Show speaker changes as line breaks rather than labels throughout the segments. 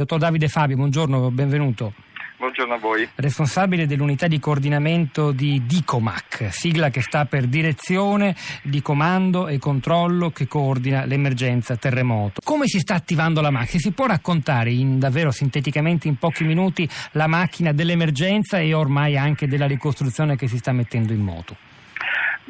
Dottor Davide Fabio, buongiorno, benvenuto.
Buongiorno a voi.
Responsabile dell'unità di coordinamento di DICOMAC, sigla che sta per Direzione di Comando e Controllo che coordina l'emergenza terremoto. Come si sta attivando la macchina? Si può raccontare in, davvero sinteticamente in pochi minuti la macchina dell'emergenza e ormai anche della ricostruzione che si sta mettendo in moto?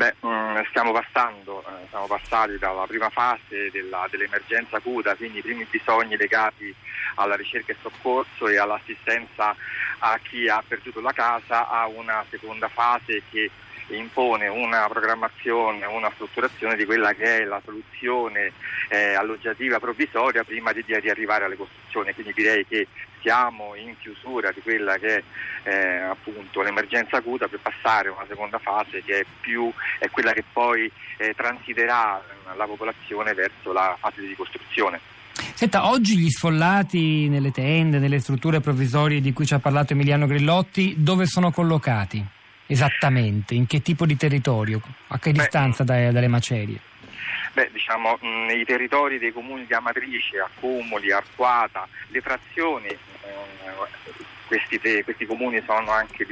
Beh, mm, stiamo passando, eh, siamo passati dalla prima fase della, dell'emergenza acuta, quindi i primi bisogni legati alla ricerca e soccorso e all'assistenza a chi ha perduto la casa, a una seconda fase che impone una programmazione, una strutturazione di quella che è la soluzione eh, alloggiativa provvisoria prima di, di, arrivare alle costruzioni. Quindi direi che siamo in chiusura di quella che è eh, appunto l'emergenza acuta per passare a una seconda fase che è, più, è quella che poi eh, transiterà la popolazione verso la fase di ricostruzione.
Senta, oggi gli sfollati nelle tende, nelle strutture provvisorie di cui ci ha parlato Emiliano Grillotti, dove sono collocati? Esattamente? In che tipo di territorio? A che Beh, distanza dai, dalle macerie?
Beh, diciamo, nei territori dei comuni di Amatrice, Accumuli, Arquata, le frazioni, eh, questi, questi, comuni sono anche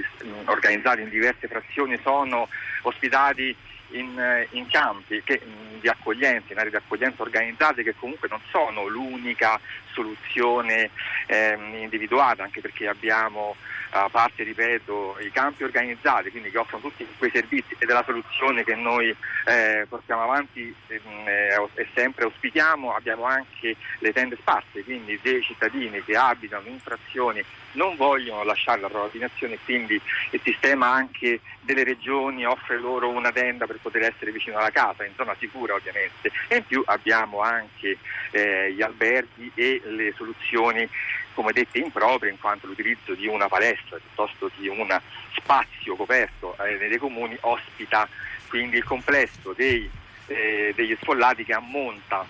organizzati in diverse frazioni, sono ospitati in, eh, in campi che, di accoglienza, in aree di accoglienza organizzate che comunque non sono l'unica soluzione ehm, individuata, anche perché abbiamo a parte, ripeto, i campi organizzati, quindi che offrono tutti quei servizi ed è la soluzione che noi eh, portiamo avanti ehm, eh, e sempre auspichiamo, abbiamo anche le tende sparse, quindi dei cittadini che abitano in frazioni non vogliono lasciare la propria abitazione quindi il sistema anche delle regioni offre loro una tenda per poter essere vicino alla casa, in zona sicura ovviamente, e in più abbiamo anche eh, gli alberghi e le soluzioni come dette improprie in quanto l'utilizzo di una palestra piuttosto di un spazio coperto eh, nei comuni ospita quindi il complesso dei, eh, degli sfollati che ammonta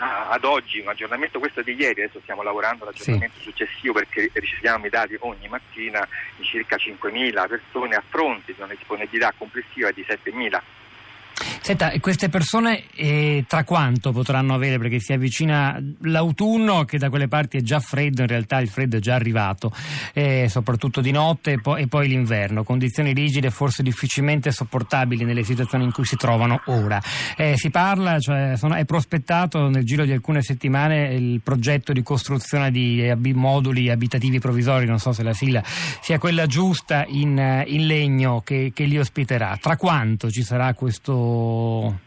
ad oggi un aggiornamento, questo è di ieri, adesso stiamo lavorando all'aggiornamento sì. successivo perché riceviamo i dati ogni mattina di circa 5.000 persone a fronte di una disponibilità complessiva di 7.000.
Senta, queste persone eh, tra quanto potranno avere? Perché si avvicina l'autunno che da quelle parti è già freddo, in realtà il freddo è già arrivato, eh, soprattutto di notte e poi, e poi, l'inverno, condizioni rigide forse difficilmente sopportabili nelle situazioni in cui si trovano ora. Eh, si parla, cioè, sono, è prospettato nel giro di alcune settimane il progetto di costruzione di ab- moduli abitativi provvisori, non so se la sigla sia quella giusta in, in legno che, che li ospiterà. Tra quanto ci sarà questo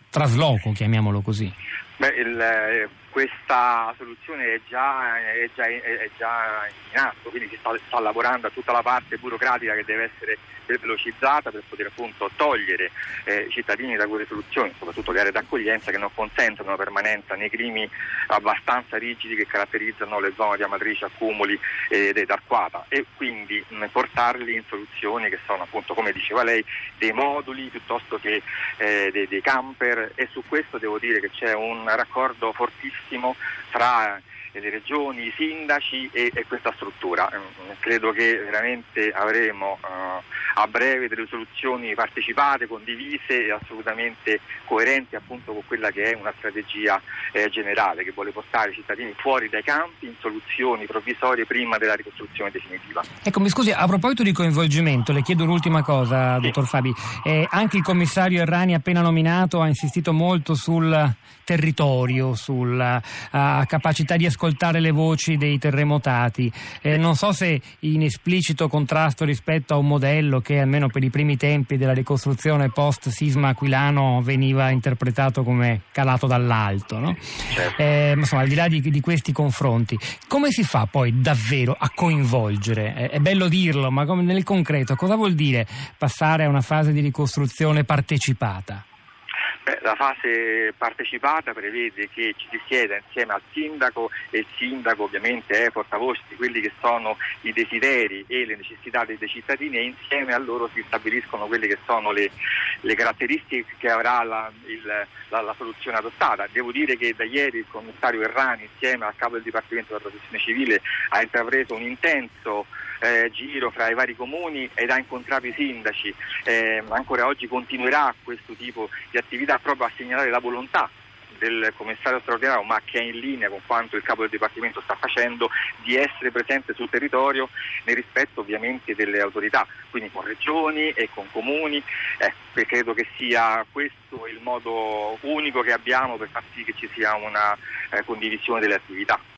trasloco, chiamiamolo così?
Beh, il, eh, questa soluzione è già, è, già, è già, in atto, quindi si sta, sta, lavorando a tutta la parte burocratica che deve essere velocizzata per poter appunto togliere eh, i cittadini da quelle soluzioni, soprattutto le aree d'accoglienza che non consentono una permanenza nei climi abbastanza rigidi che caratterizzano le zone di Amatrice, Accumuli ed Arquata e quindi mh, portarli in soluzioni che sono appunto come diceva lei dei moduli piuttosto che eh, dei, dei camper. E su questo devo dire che c'è un raccordo fortissimo tra le regioni, i sindaci e, e questa struttura. Mm, credo che veramente avremo uh, a breve delle soluzioni partecipate, condivise e assolutamente coerenti appunto con quella che è una strategia eh, generale che vuole portare i cittadini fuori dai campi in soluzioni provvisorie prima della ricostruzione definitiva.
Ecco, mi scusi, a proposito di coinvolgimento, le chiedo un'ultima cosa, sì. dottor Fabi. Eh, anche il commissario Errani appena nominato ha insistito molto sul territorio, sulla uh, capacità di ascoltare le voci dei terremotati. Eh, non so se in esplicito contrasto rispetto a un modello che almeno per i primi tempi della ricostruzione post sisma aquilano veniva interpretato come calato dall'alto. No? Certo. Eh, insomma, al di là di, di, questi confronti, come si fa poi davvero a coinvolgere? Eh, è bello dirlo, ma nel concreto cosa vuol dire passare a una fase di ricostruzione partecipata?
Beh, la fase partecipata prevede che ci si sieda insieme al sindaco e il sindaco ovviamente è portavoce di quelli che sono i desideri e le necessità dei, cittadini e insieme a loro si stabiliscono quelle che sono le, le caratteristiche che avrà la, il, la, la, soluzione adottata. Devo dire che da ieri il commissario Errani insieme al capo del Dipartimento della Protezione Civile ha intrapreso un intenso eh, giro fra i vari comuni ed ha incontrato i sindaci. Eh, ancora oggi continuerà questo tipo di attività proprio a segnalare la volontà del commissario straordinario, ma che è in linea con quanto il capo del Dipartimento sta facendo, di essere presente sul territorio nel rispetto ovviamente delle autorità, quindi con regioni e con comuni. Eh, credo che sia questo il modo unico che abbiamo per far sì che ci sia una eh, condivisione delle attività.